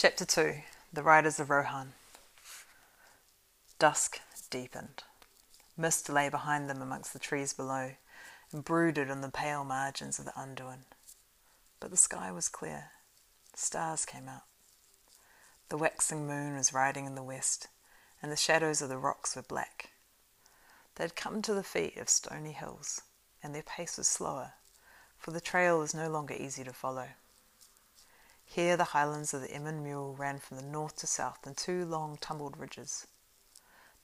Chapter 2 The Riders of Rohan. Dusk deepened. Mist lay behind them amongst the trees below and brooded on the pale margins of the Anduin. But the sky was clear. Stars came out. The waxing moon was riding in the west, and the shadows of the rocks were black. They had come to the feet of stony hills, and their pace was slower, for the trail was no longer easy to follow. Here the highlands of the Emyn Muil ran from the north to south in two long tumbled ridges.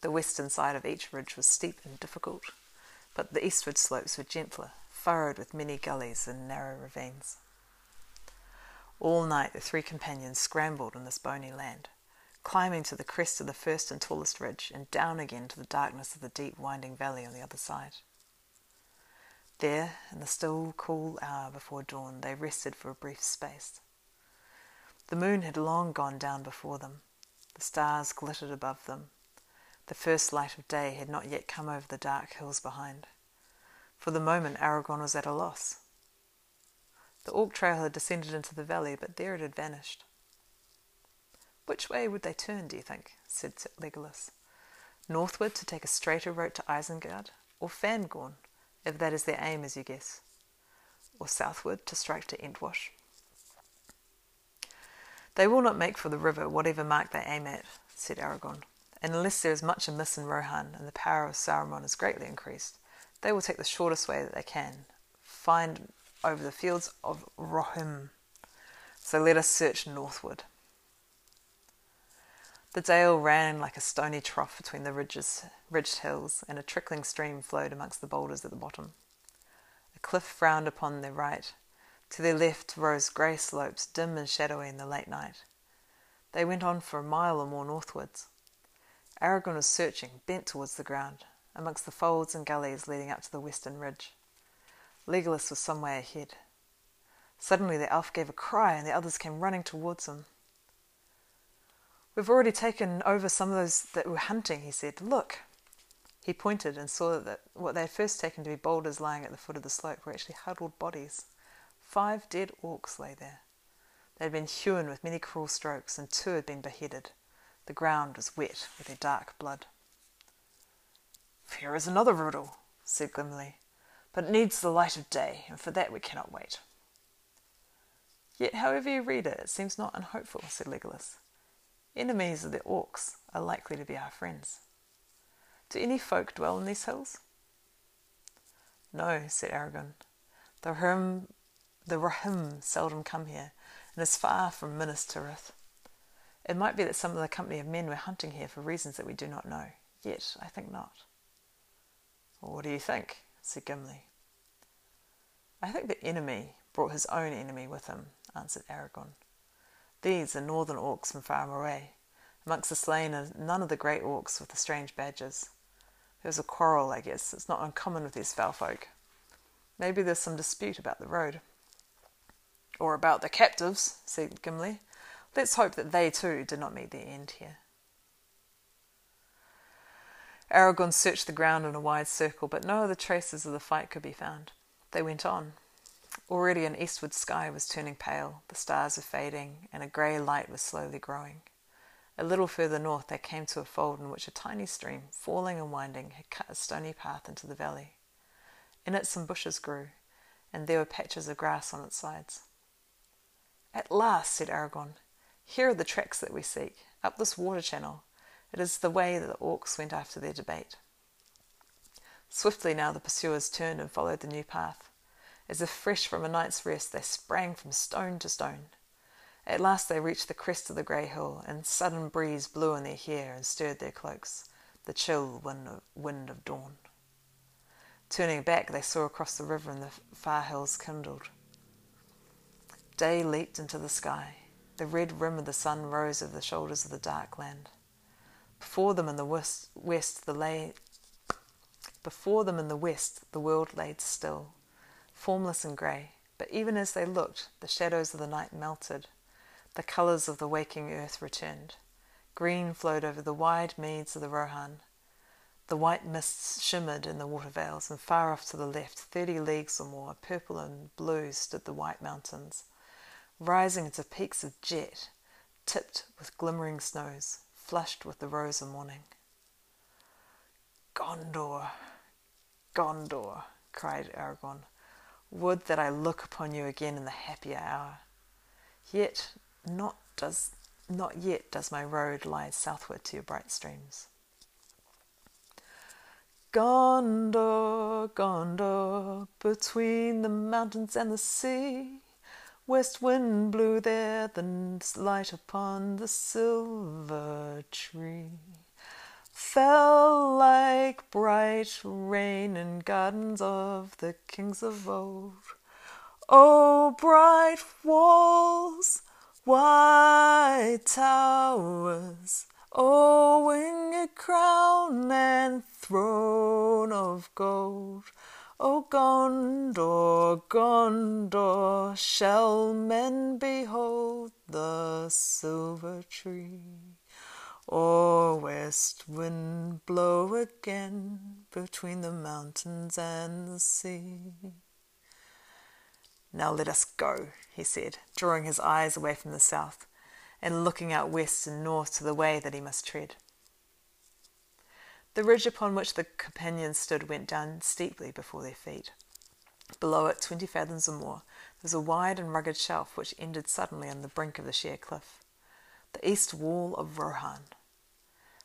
The western side of each ridge was steep and difficult, but the eastward slopes were gentler, furrowed with many gullies and narrow ravines. All night the three companions scrambled in this bony land, climbing to the crest of the first and tallest ridge and down again to the darkness of the deep winding valley on the other side. There, in the still, cool hour before dawn, they rested for a brief space. The moon had long gone down before them. The stars glittered above them. The first light of day had not yet come over the dark hills behind. For the moment, Aragorn was at a loss. The Orc trail had descended into the valley, but there it had vanished. Which way would they turn, do you think? said Legolas. Northward to take a straighter road to Isengard, or Fangorn, if that is their aim as you guess, or southward to strike to Entwash? They will not make for the river, whatever mark they aim at, said Aragorn. And unless there is much amiss in Rohan, and the power of Saruman is greatly increased, they will take the shortest way that they can, find over the fields of Rohirrim. So let us search northward. The dale ran like a stony trough between the ridges, ridged hills, and a trickling stream flowed amongst the boulders at the bottom. A cliff frowned upon their right, to their left rose grey slopes, dim and shadowy in the late night. They went on for a mile or more northwards. Aragorn was searching, bent towards the ground, amongst the folds and gullies leading up to the western ridge. Legolas was some way ahead. Suddenly the elf gave a cry, and the others came running towards him. We've already taken over some of those that were hunting, he said. Look. He pointed and saw that what they had first taken to be boulders lying at the foot of the slope were actually huddled bodies. Five dead orcs lay there. They had been hewn with many cruel strokes, and two had been beheaded. The ground was wet with their dark blood. Here is another riddle, said Gimli, but it needs the light of day, and for that we cannot wait. Yet, however you read it, it seems not unhopeful, said Legolas. Enemies of the orcs are likely to be our friends. Do any folk dwell in these hills? No, said Aragorn. The Rohirrim the Rohirrim seldom come here, and is far from Minas Tirith. It might be that some of the company of men were hunting here for reasons that we do not know. Yet I think not. What do you think? said Gimli. I think the enemy brought his own enemy with him, answered Aragorn. These are northern orcs from far away. Amongst the slain are none of the great orcs with the strange badges. There was a quarrel, I guess. It's not uncommon with these foul folk. Maybe there's some dispute about the road. Or about the captives, said Gimli. Let's hope that they too did not meet their end here. Aragorn searched the ground in a wide circle, but no other traces of the fight could be found. They went on. Already an eastward sky was turning pale, the stars were fading, and a grey light was slowly growing. A little further north they came to a fold in which a tiny stream, falling and winding, had cut a stony path into the valley. In it some bushes grew, and there were patches of grass on its sides. At last, said Aragorn, here are the tracks that we seek, up this water channel. It is the way that the orcs went after their debate. Swiftly now the pursuers turned and followed the new path. As if fresh from a night's rest, they sprang from stone to stone. At last they reached the crest of the grey hill, and sudden breeze blew in their hair and stirred their cloaks, the chill wind of, wind of dawn. Turning back, they saw across the river and the far hills kindled. Day leaped into the sky. The red rim of the sun rose over the shoulders of the dark land. Before them in the west, west the lay before them in the west the world lay still, formless and grey, but even as they looked, the shadows of the night melted. The colours of the waking earth returned. Green flowed over the wide meads of the Rohan. The white mists shimmered in the water vales, and far off to the left, thirty leagues or more, purple and blue, stood the white mountains rising into peaks of jet, tipped with glimmering snows, flushed with the rose of morning. Gondor, Gondor, cried Aragorn, would that I look upon you again in the happier hour. Yet not does not yet does my road lie southward to your bright streams. Gondor, Gondor, between the mountains and the sea, west wind blew there the light upon the silver tree fell like bright rain in gardens of the kings of old. Oh, bright walls, white towers, oh, winged crown and throne of gold. O Gondor, Gondor, shall men behold the silver tree? or west wind blow again between the mountains and the sea. Now let us go, he said, drawing his eyes away from the south and looking out west and north to the way that he must tread. The ridge upon which the companions stood went down steeply before their feet. Below it, twenty fathoms or more, there was a wide and rugged shelf which ended suddenly on the brink of the sheer cliff the east wall of Rohan.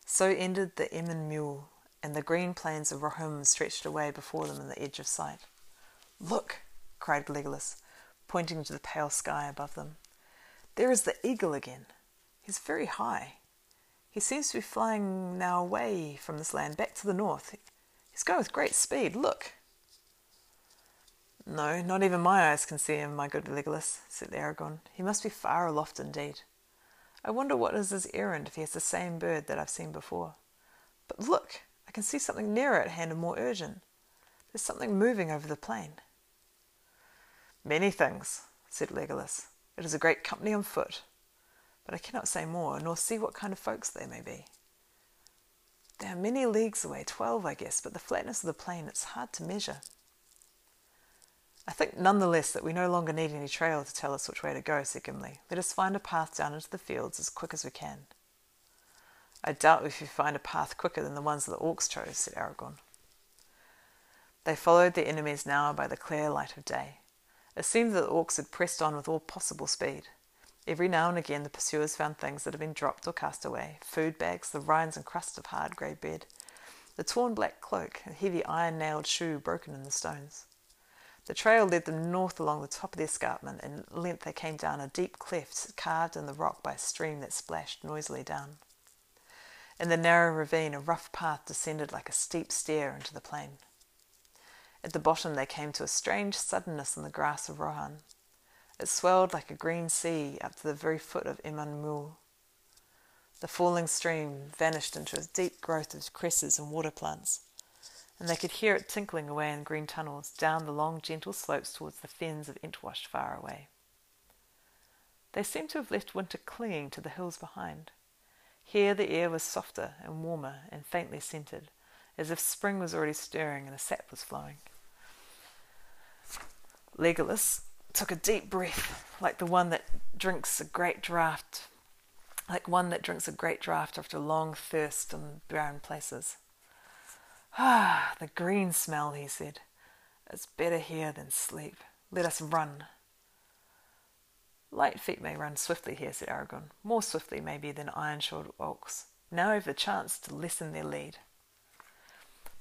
So ended the Emyn Muil, and the green plains of Rohirrim stretched away before them in the edge of sight. Look, cried Legolas, pointing to the pale sky above them. There is the eagle again. He's very high. He seems to be flying now away from this land back to the north. He's going with great speed. Look. No, not even my eyes can see him, my good Legolas, said Aragorn. He must be far aloft indeed. I wonder what is his errand if he has the same bird that I've seen before. But look, I can see something nearer at hand and more urgent. There's something moving over the plain. Many things, said Legolas. It is a great company on foot, but I cannot say more, nor see what kind of folks they may be. They are many leagues away, twelve, I guess, but the flatness of the plain, it's hard to measure. I think nonetheless that we no longer need any trail to tell us which way to go, said Gimli. Let us find a path down into the fields as quick as we can. I doubt if you find a path quicker than the ones that the orcs chose, said Aragorn. They followed their enemies now by the clear light of day. It seemed that the orcs had pressed on with all possible speed. Every now and again the pursuers found things that had been dropped or cast away food bags, the rinds and crust of hard grey bread, the torn black cloak, a heavy iron nailed shoe broken in the stones. The trail led them north along the top of the escarpment, and at length they came down a deep cleft carved in the rock by a stream that splashed noisily down. In the narrow ravine, a rough path descended like a steep stair into the plain. At the bottom, they came to a strange suddenness in the grass of Rohan. It swelled like a green sea up to the very foot of Emyn Muil. The falling stream vanished into a deep growth of cresses and water plants and they could hear it tinkling away in green tunnels down the long, gentle slopes towards the fens of Entwash far away. They seemed to have left winter clinging to the hills behind. Here the air was softer and warmer and faintly scented, as if spring was already stirring and the sap was flowing. Legolas took a deep breath, like the one that drinks a great draught, like one that drinks a great draught after long thirst in barren places. Ah, the green smell, he said. It's better here than sleep. Let us run. Light feet may run swiftly here, said Aragorn, more swiftly, maybe, than iron-shod oaks. Now I've the chance to lessen their lead.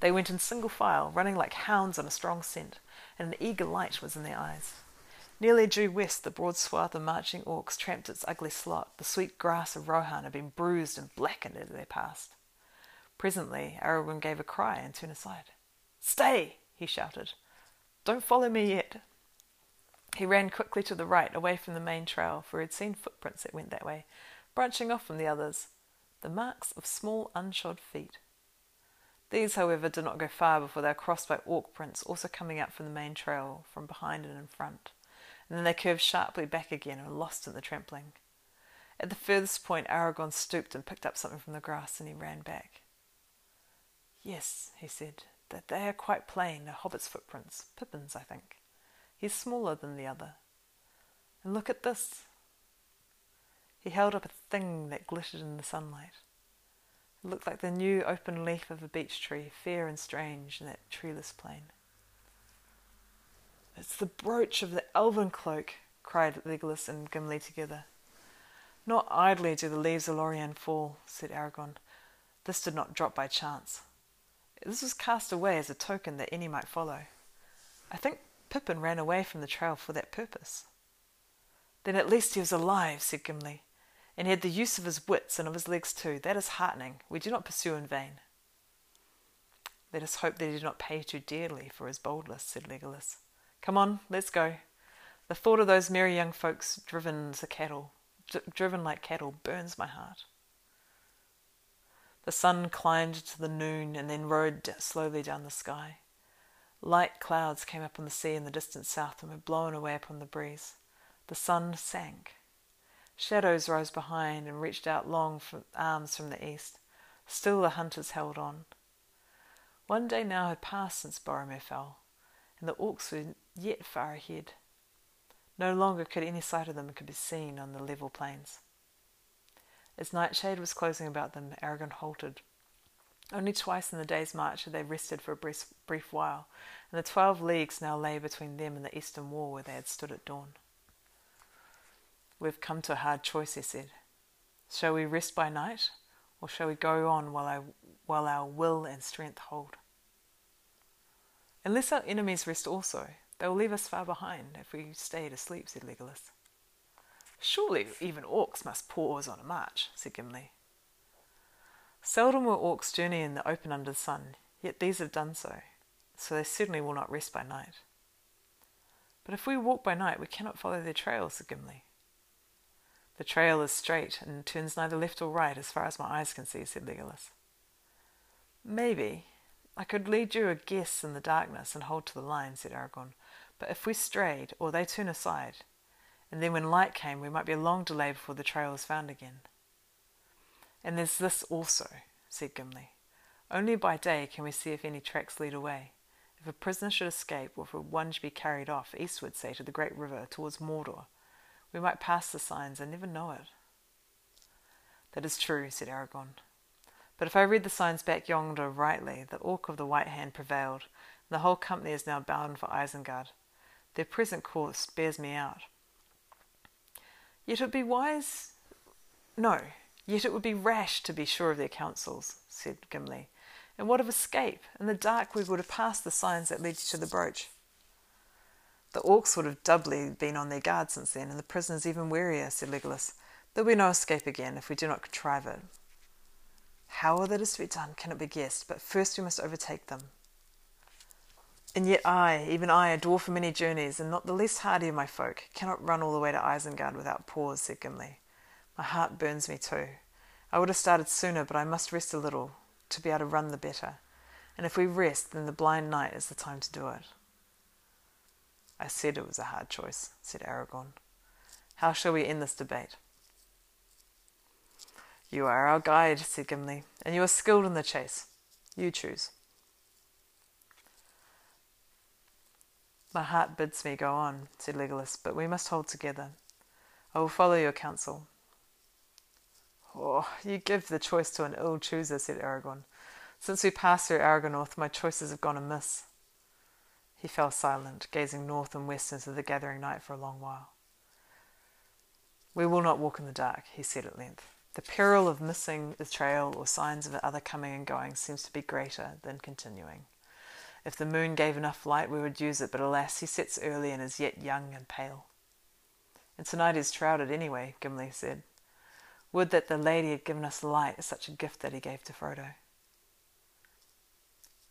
They went in single file, running like hounds on a strong scent, and an eager light was in their eyes. Nearly due west, the broad swath of marching orcs tramped its ugly slot. The sweet grass of Rohan had been bruised and blackened as they passed. Presently, Aragorn gave a cry and turned aside. Stay! he shouted. Don't follow me yet. He ran quickly to the right, away from the main trail, for he had seen footprints that went that way, branching off from the others, the marks of small unshod feet. These, however, did not go far before they were crossed by orc prints, also coming out from the main trail, from behind and in front, and then they curved sharply back again and were lost in the trampling. At the furthest point, Aragorn stooped and picked up something from the grass, and he ran back. Yes, he said, that they are quite plain, a hobbit's footprints, Pippin's, I think. He's smaller than the other. And look at this. He held up a thing that glittered in the sunlight. It looked like the new open leaf of a beech tree, fair and strange in that treeless plain. It's the brooch of the elven cloak, cried Legolas and Gimli together. Not idly do the leaves of Lorien fall, said Aragorn. This did not drop by chance. This was cast away as a token that any might follow. I think Pippin ran away from the trail for that purpose. Then at least he was alive, said Gimli, and he had the use of his wits and of his legs too. That is heartening. We do not pursue in vain. Let us hope that he did not pay too dearly for his boldness, said Legolas. Come on, let's go. The thought of those merry young folks driven as cattle, d- driven like cattle, burns my heart. The sun climbed to the noon and then rode slowly down the sky. Light clouds came up on the sea in the distant south and were blown away upon the breeze. The sun sank. Shadows rose behind and reached out long arms from the east. Still the hunters held on. One day now had passed since Boromir fell, and the orcs were yet far ahead. No longer could any sight of them could be seen on the level plains. As nightshade was closing about them, Aragorn halted. Only twice in the day's march had they rested for a brief, while, and the twelve leagues now lay between them and the eastern wall where they had stood at dawn. We've come to a hard choice, he said. Shall we rest by night, or shall we go on while our, while our will and strength hold? Unless our enemies rest also, they will leave us far behind if we stay to sleep, said Legolas. Surely even orcs must pause on a march, said Gimli. Seldom will orcs journey in the open under the sun, yet these have done so, so they certainly will not rest by night. But if we walk by night, we cannot follow their trail, said Gimli. The trail is straight and turns neither left or right as far as my eyes can see, said Legolas. Maybe I could lead you a guess in the darkness and hold to the line, said Aragorn. But if we strayed, or they turn aside, and then when light came, we might be a long delay before the trail was found again. And there's this also, said Gimli. Only by day can we see if any tracks lead away. If a prisoner should escape, or if one should be carried off eastward, say, to the great river, towards Mordor, we might pass the signs and never know it. That is true, said Aragorn. But if I read the signs back yonder rightly, the Orc of the White Hand prevailed, and the whole company is now bound for Isengard. Their present course bears me out. Yet it would be wise. No, Yet it would be rash to be sure of their counsels, said Gimli. And what of escape? In the dark we would have passed the signs that led to the brooch. The orcs would have doubly been on their guard since then, and the prisoners even warier, said Legolas. There will be no escape again if we do not contrive it. How that is to be done cannot be guessed, but first we must overtake them. And yet I, even I, a dwarf for many journeys, and not the least hardy of my folk, cannot run all the way to Isengard without pause, said Gimli. My heart burns me too. I would have started sooner, but I must rest a little to be able to run the better. And if we rest, then the blind night is the time to do it. I said it was a hard choice, said Aragorn. How shall we end this debate? You are our guide, said Gimli, and you are skilled in the chase. You choose. My heart bids me go on, said Legolas, but we must hold together. I will follow your counsel. Oh, you give the choice to an ill chooser, said Aragorn. Since we passed through Argonath, my choices have gone amiss. He fell silent, gazing north and west into the gathering night for a long while. We will not walk in the dark, he said at length. The peril of missing the trail or signs of other coming and going seems to be greater than continuing. If the moon gave enough light, we would use it, but alas, he sets early and is yet young and pale. And tonight is shrouded anyway, Gimli said. Would that the lady had given us light as such a gift that he gave to Frodo.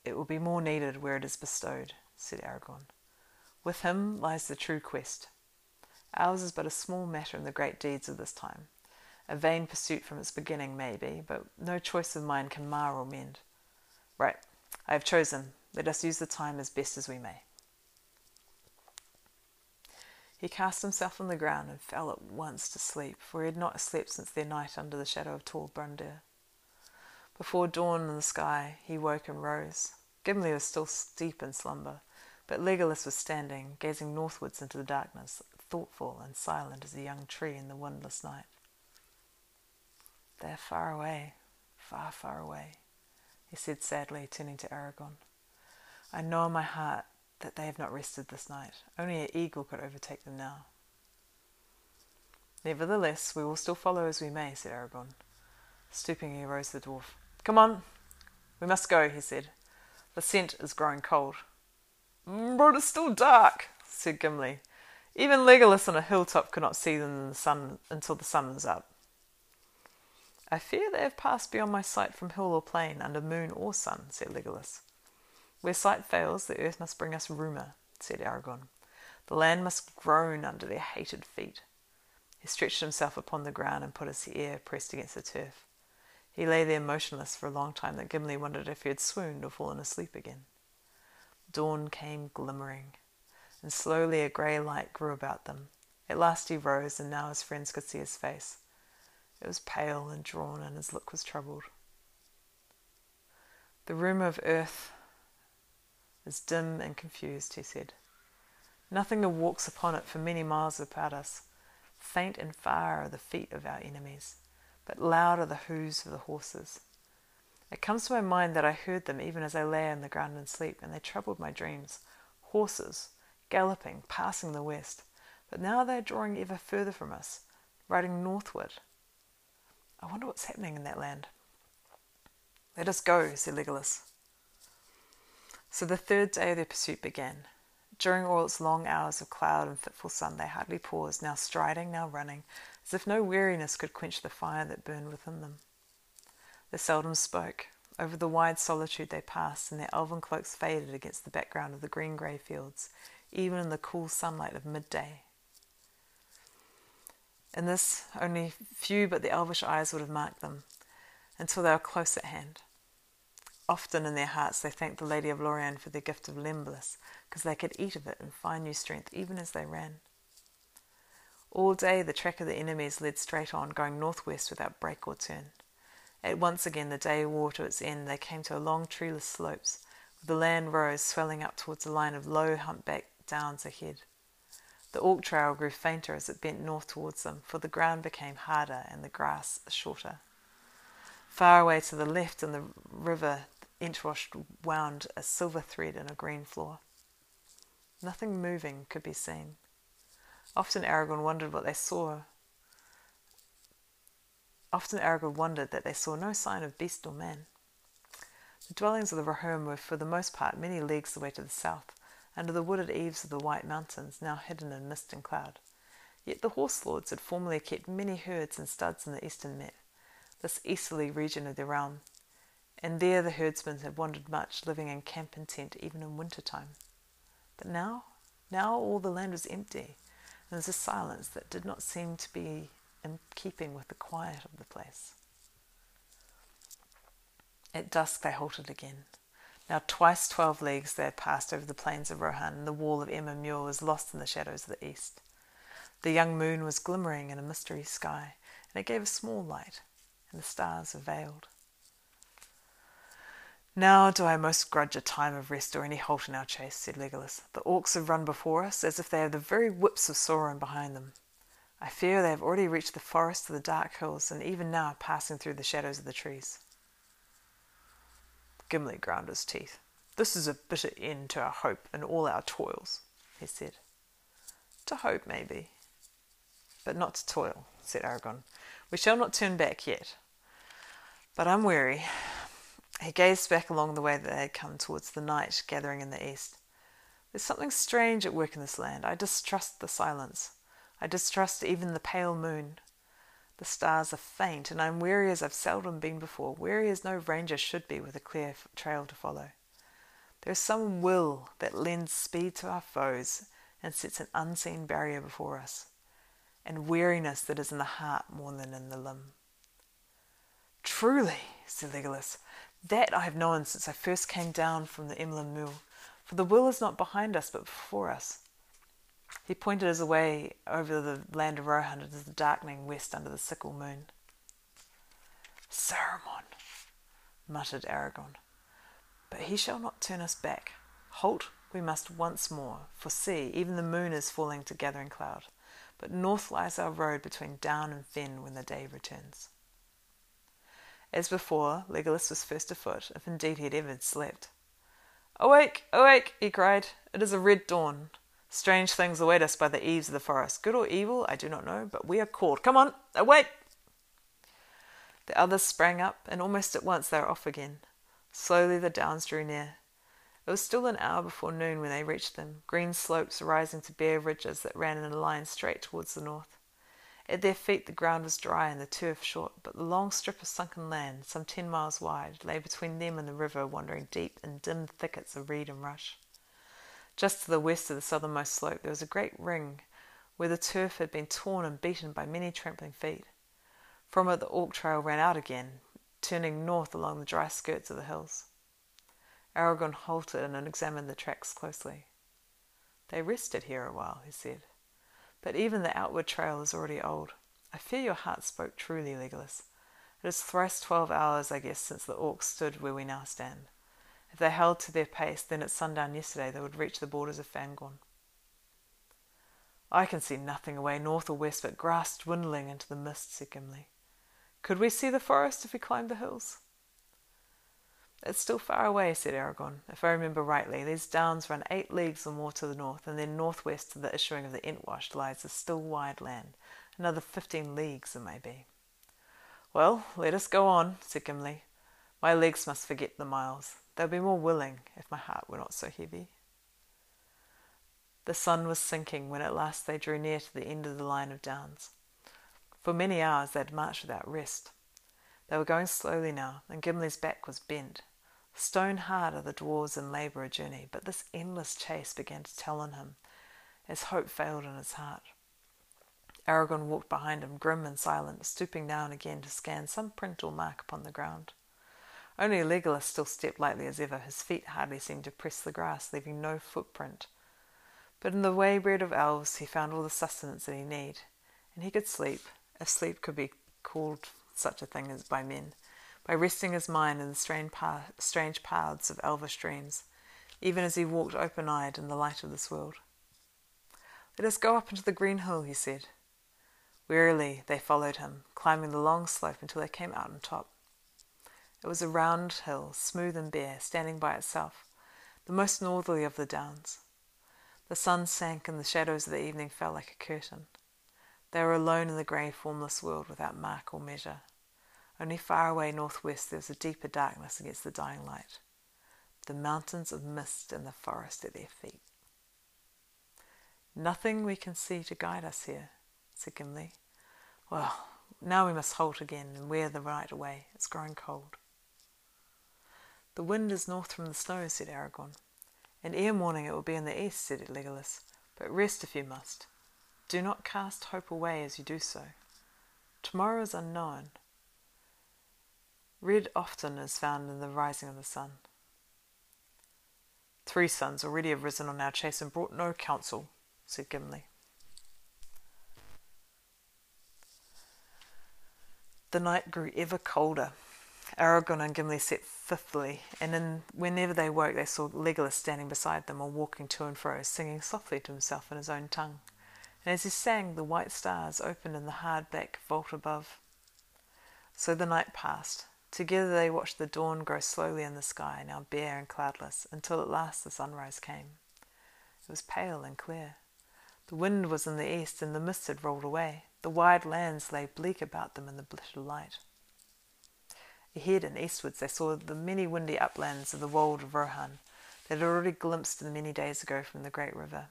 It will be more needed where it is bestowed, said Aragorn. With him lies the true quest. Ours is but a small matter in the great deeds of this time. A vain pursuit from its beginning, maybe, but no choice of mine can mar or mend. Right, I have chosen. Let us use the time as best as we may. He cast himself on the ground and fell at once to sleep, for he had not slept since their night under the shadow of Tol Brandir. Before dawn in the sky, he woke and rose. Gimli was still deep in slumber, but Legolas was standing, gazing northwards into the darkness, thoughtful and silent as a young tree in the windless night. They are far away, far, far away, he said sadly, turning to Aragorn. I know in my heart that they have not rested this night. Only an eagle could overtake them now. Nevertheless, we will still follow as we may, said Aragorn. Stooping, he rose the dwarf. Come on, we must go, he said. The scent is growing cold. But it's still dark, said Gimli. Even Legolas on a hilltop could not see them in the sun until the sun was up. I fear they have passed beyond my sight from hill or plain, under moon or sun, said Legolas. Where sight fails, the earth must bring us rumour, said Aragorn. The land must groan under their hated feet. He stretched himself upon the ground and put his ear pressed against the turf. He lay there motionless for a long time that Gimli wondered if he had swooned or fallen asleep again. Dawn came glimmering, and slowly a grey light grew about them. At last he rose, and now his friends could see his face. It was pale and drawn, and his look was troubled. The room of earth is dim and confused, he said. Nothing walks upon it for many miles about us. Faint and far are the feet of our enemies, but loud are the hoofs of the horses. It comes to my mind that I heard them even as I lay on the ground in sleep, and they troubled my dreams. Horses, galloping, passing the west, but now they are drawing ever further from us, riding northward. I wonder what's happening in that land. Let us go, said Legolas. So the third day of their pursuit began. During all its long hours of cloud and fitful sun, they hardly paused, now striding, now running, as if no weariness could quench the fire that burned within them. They seldom spoke. Over the wide solitude they passed, and their elven cloaks faded against the background of the green grey fields, even in the cool sunlight of midday. In this, only few but the elvish eyes would have marked them, until they were close at hand. Often in their hearts they thanked the Lady of Lorien for the gift of Lembas, because they could eat of it and find new strength even as they ran. All day the track of the enemies led straight on, going northwest without break or turn. At once again the day wore to its end. They came to a long treeless slopes, where the land rose, swelling up towards a line of low humpbacked downs ahead. The Orc trail grew fainter as it bent north towards them, for the ground became harder and the grass shorter. Far away to the left in the river, Entwashed wound a silver thread in a green floor. Nothing moving could be seen. Often Aragorn wondered what they saw. Often Aragorn wondered that they saw no sign of beast or man. The dwellings of the Rohirrim were for the most part many leagues away to the south, under the wooded eaves of the White Mountains, now hidden in mist and cloud. Yet the horse lords had formerly kept many herds and studs in the Eastemnet, this easterly region of their realm, and there the herdsmen had wandered much, living in camp and tent even in winter time. But now, now all the land was empty, and there was a silence that did not seem to be in keeping with the quiet of the place. At dusk they halted again. Now twice twelve leagues they had passed over the plains of Rohan, and the wall of Emyn Muil was lost in the shadows of the east. The young moon was glimmering in a mystery sky, and it gave a small light, and the stars were veiled. Now do I most grudge a time of rest or any halt in our chase, said Legolas. The orcs have run before us, as if they had the very whips of Sauron behind them. I fear they have already reached the forest of the dark hills, and even now are passing through the shadows of the trees. Gimli ground his teeth. This is a bitter end to our hope and all our toils, he said. To hope, maybe, but not to toil, said Aragorn. We shall not turn back yet. But I'm weary. He gazed back along the way that they had come towards the night gathering in the east. There's something strange at work in this land. I distrust the silence. I distrust even the pale moon. The stars are faint, and I'm weary as I've seldom been before, weary as no ranger should be with a clear trail to follow. There is some will that lends speed to our foes and sets an unseen barrier before us, and weariness that is in the heart more than in the limb. Truly, said Legolas, that I have known since I first came down from the Emyn Muil, for the will is not behind us but before us. He pointed us away over the land of Rohan into the darkening west under the sickle moon. Saruman, muttered Aragorn, but he shall not turn us back. Halt we must once more, for see, even the moon is falling to gathering cloud, but north lies our road between Down and Fen when the day returns. As before, Legolas was first afoot, if indeed he had ever slept. Awake, awake, he cried. It is a red dawn. Strange things await us by the eaves of the forest. Good or evil, I do not know, but we are called. Come on, uh, awake! The others sprang up, and almost at once they were off again. Slowly the downs drew near. It was still an hour before noon when they reached them, green slopes rising to bare ridges that ran in a line straight towards the north. At their feet the ground was dry and the turf short, but the long strip of sunken land, some ten miles wide, lay between them and the river, wandering deep in dim thickets of reed and rush. Just to the west of the southernmost slope there was a great ring where the turf had been torn and beaten by many trampling feet. From it the Orc trail ran out again, turning north along the dry skirts of the hills. Aragorn halted and examined the tracks closely. They rested here a while, he said. But even the outward trail is already old. I fear your heart spoke truly, Legolas. It is thrice twelve hours, I guess, since the orcs stood where we now stand. If they held to their pace, then at sundown yesterday they would reach the borders of Fangorn. I can see nothing away north or west but grass dwindling into the mist, said Gimli. Could we see the forest if we climbed the hills? It's still far away, said Aragorn. If I remember rightly, these downs run eight leagues or more to the north, and then northwest to the issuing of the Entwash lies the still wide land. Another fifteen leagues, it may be. Well, let us go on, said Gimli. My legs must forget the miles. They'll be more willing if my heart were not so heavy. The sun was sinking when at last they drew near to the end of the line of downs. For many hours they had marched without rest. They were going slowly now, and Gimli's back was bent. Stone hard are the dwarves in labour a journey, but this endless chase began to tell on him, as hope failed in his heart. Aragorn walked behind him, grim and silent, stooping now and again to scan some print or mark upon the ground. Only Legolas still stepped lightly as ever. His feet hardly seemed to press the grass, leaving no footprint. But in the way bred of elves, he found all the sustenance that he needed, and he could sleep, if sleep could be called such a thing as by men, by resting his mind in the strange, strange paths of elvish dreams, even as he walked open eyed in the light of this world. Let us go up into the green hill, he said. Wearily they followed him, climbing the long slope until they came out on top. It was a round hill, smooth and bare, standing by itself, the most northerly of the downs. The sun sank and the shadows of the evening fell like a curtain. They were alone in the grey, formless world without mark or measure. Only far away northwest there was a deeper darkness against the dying light. The mountains of mist and the forest at their feet. Nothing we can see to guide us here, said Gimli. Well, now we must halt again and wear the right way. It's growing cold. The wind is north from the snow, said Aragorn. And ere morning it will be in the east, said Legolas. But rest if you must. Do not cast hope away as you do so. Tomorrow is unknown. Red often is found in the rising of the sun. Three suns already have risen on our chase and brought no counsel, said Gimli. The night grew ever colder. Aragorn and Gimli sat fifthly, and in, whenever they woke, they saw Legolas standing beside them or walking to and fro, singing softly to himself in his own tongue and as he sang, the white stars opened in the hard black vault above. So the night passed. Together they watched the dawn grow slowly in the sky, now bare and cloudless, until at last the sunrise came. It was pale and clear. The wind was in the east, and the mist had rolled away. The wide lands lay bleak about them in the bitter light. Ahead and eastwards they saw the many windy uplands of the wold of Rohan that had already glimpsed them many days ago from the great river.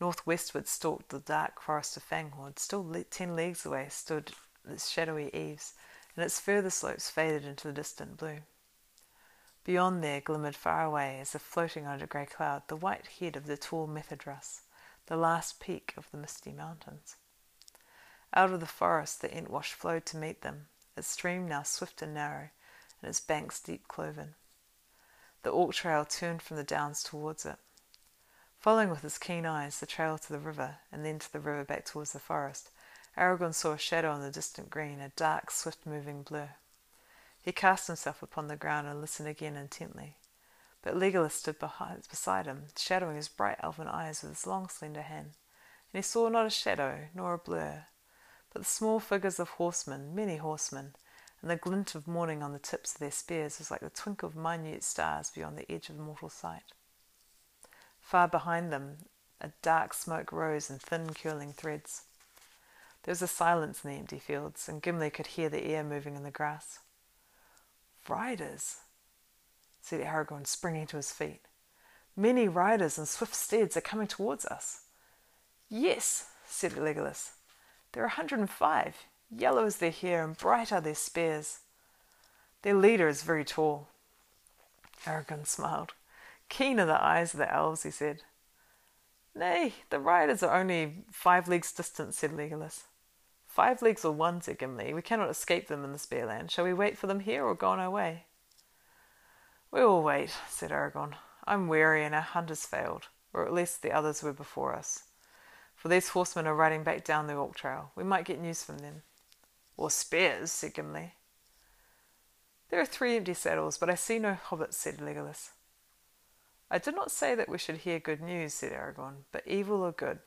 Northwestward stalked the dark forest of Fangorn. Still ten leagues away stood its shadowy eaves, and its further slopes faded into the distant blue. Beyond there glimmered far away, as if floating under a grey cloud, the white head of the tall Methedras, the last peak of the misty mountains. Out of the forest the Entwash flowed to meet them, its stream now swift and narrow, and its banks deep cloven. The Orc trail turned from the downs towards it. Following with his keen eyes the trail to the river and then to the river back towards the forest, Aragorn saw a shadow on the distant green, a dark, swift moving blur. He cast himself upon the ground and listened again intently. But Legolas stood behind, beside him, shadowing his bright elven eyes with his long, slender hand, and he saw not a shadow nor a blur, but the small figures of horsemen, many horsemen, and the glint of morning on the tips of their spears was like the twinkle of minute stars beyond the edge of mortal sight. Far behind them, a dark smoke rose in thin, curling threads. There was a silence in the empty fields, and Gimli could hear the air moving in the grass. Riders, said Aragorn, springing to his feet. Many riders and swift steeds are coming towards us. Yes, said Legolas. There are a hundred and five. Yellow is their hair, and bright are their spears. Their leader is very tall. Aragorn smiled. Keen are the eyes of the elves, he said. Nay, the riders are only five leagues distant, said Legolas. Five leagues or one, said Gimli. We cannot escape them in the Spear Land. Shall we wait for them here or go on our way? We will wait, said Aragorn. I'm weary and our hunt has failed, or at least the others were before us. For these horsemen are riding back down the Orc Trail. We might get news from them. Or spears, said Gimli. There are three empty saddles, but I see no hobbits, said Legolas. I did not say that we should hear good news, said Aragorn, but evil or good,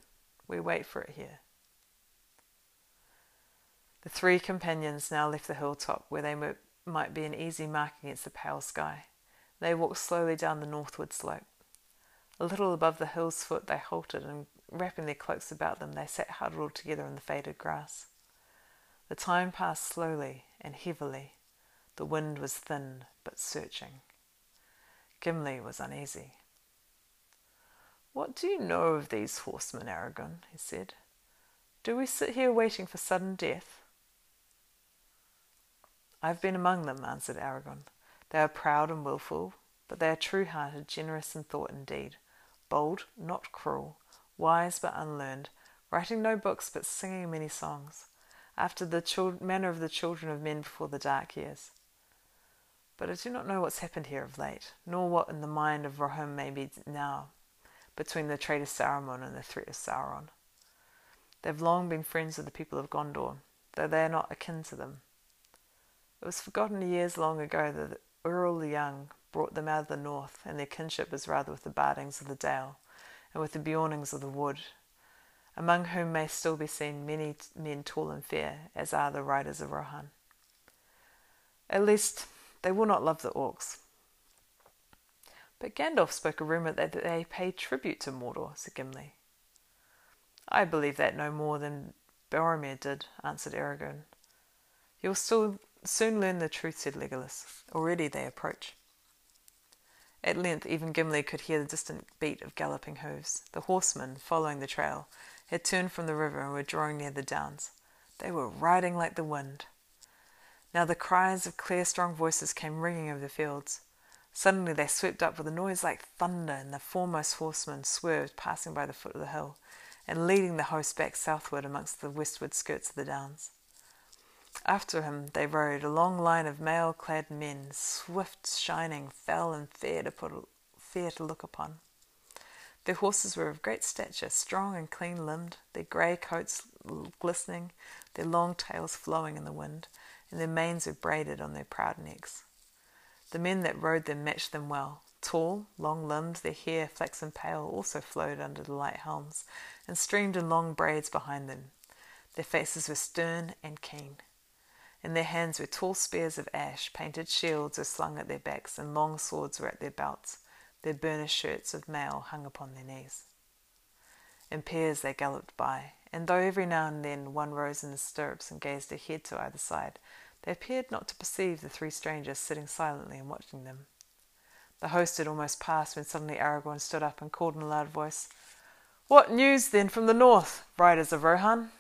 we wait for it here. The three companions now left the hilltop, where they might be an easy mark against the pale sky. They walked slowly down the northward slope. A little above the hill's foot they halted, and wrapping their cloaks about them, they sat huddled together in the faded grass. The time passed slowly and heavily. The wind was thin but searching. Gimli was uneasy. What do you know of these horsemen, Aragorn? he said. Do we sit here waiting for sudden death? I have been among them, answered Aragorn. They are proud and wilful, but they are true hearted, generous in thought and deed, bold, not cruel, wise but unlearned, writing no books but singing many songs, after the manner of the children of men before the dark years. But I do not know what's happened here of late, nor what in the mind of Rohan may be now, between the traitor Saruman and the threat of Sauron. They have long been friends of the people of Gondor, though they are not akin to them. It was forgotten years long ago that Eorl the Young brought them out of the north, and their kinship is rather with the Bardings of the Dale and with the Beornings of the wood, among whom may still be seen many men tall and fair, as are the riders of Rohan. At least they will not love the orcs. But Gandalf spoke a rumour that they pay tribute to Mordor, said Gimli. I believe that no more than Boromir did, answered Aragorn. You'll still soon learn the truth, said Legolas. Already they approach. At length, even Gimli could hear the distant beat of galloping hoofs. The horsemen, following the trail, had turned from the river and were drawing near the downs. They were riding like the wind. Now the cries of clear, strong voices came ringing over the fields. Suddenly they swept up with a noise like thunder, and the foremost horseman swerved, passing by the foot of the hill, and leading the host back southward amongst the westward skirts of the downs. After him they rode, a long line of mail clad men, swift, shining, fell, and fair to, put, fair to look upon. Their horses were of great stature, strong and clean limbed, their grey coats glistening, their long tails flowing in the wind, and their manes were braided on their proud necks. The men that rode them matched them well. Tall, long limbed, their hair, flaxen pale, also flowed under the light helms, and streamed in long braids behind them. Their faces were stern and keen. In their hands were tall spears of ash, painted shields were slung at their backs, and long swords were at their belts. Their burnished shirts of mail hung upon their knees. In pairs they galloped by, and though every now and then one rose in the stirrups and gazed ahead to either side, they appeared not to perceive the three strangers sitting silently and watching them. The host had almost passed when suddenly Aragorn stood up and called in a loud voice, What news then from the north, riders of Rohan?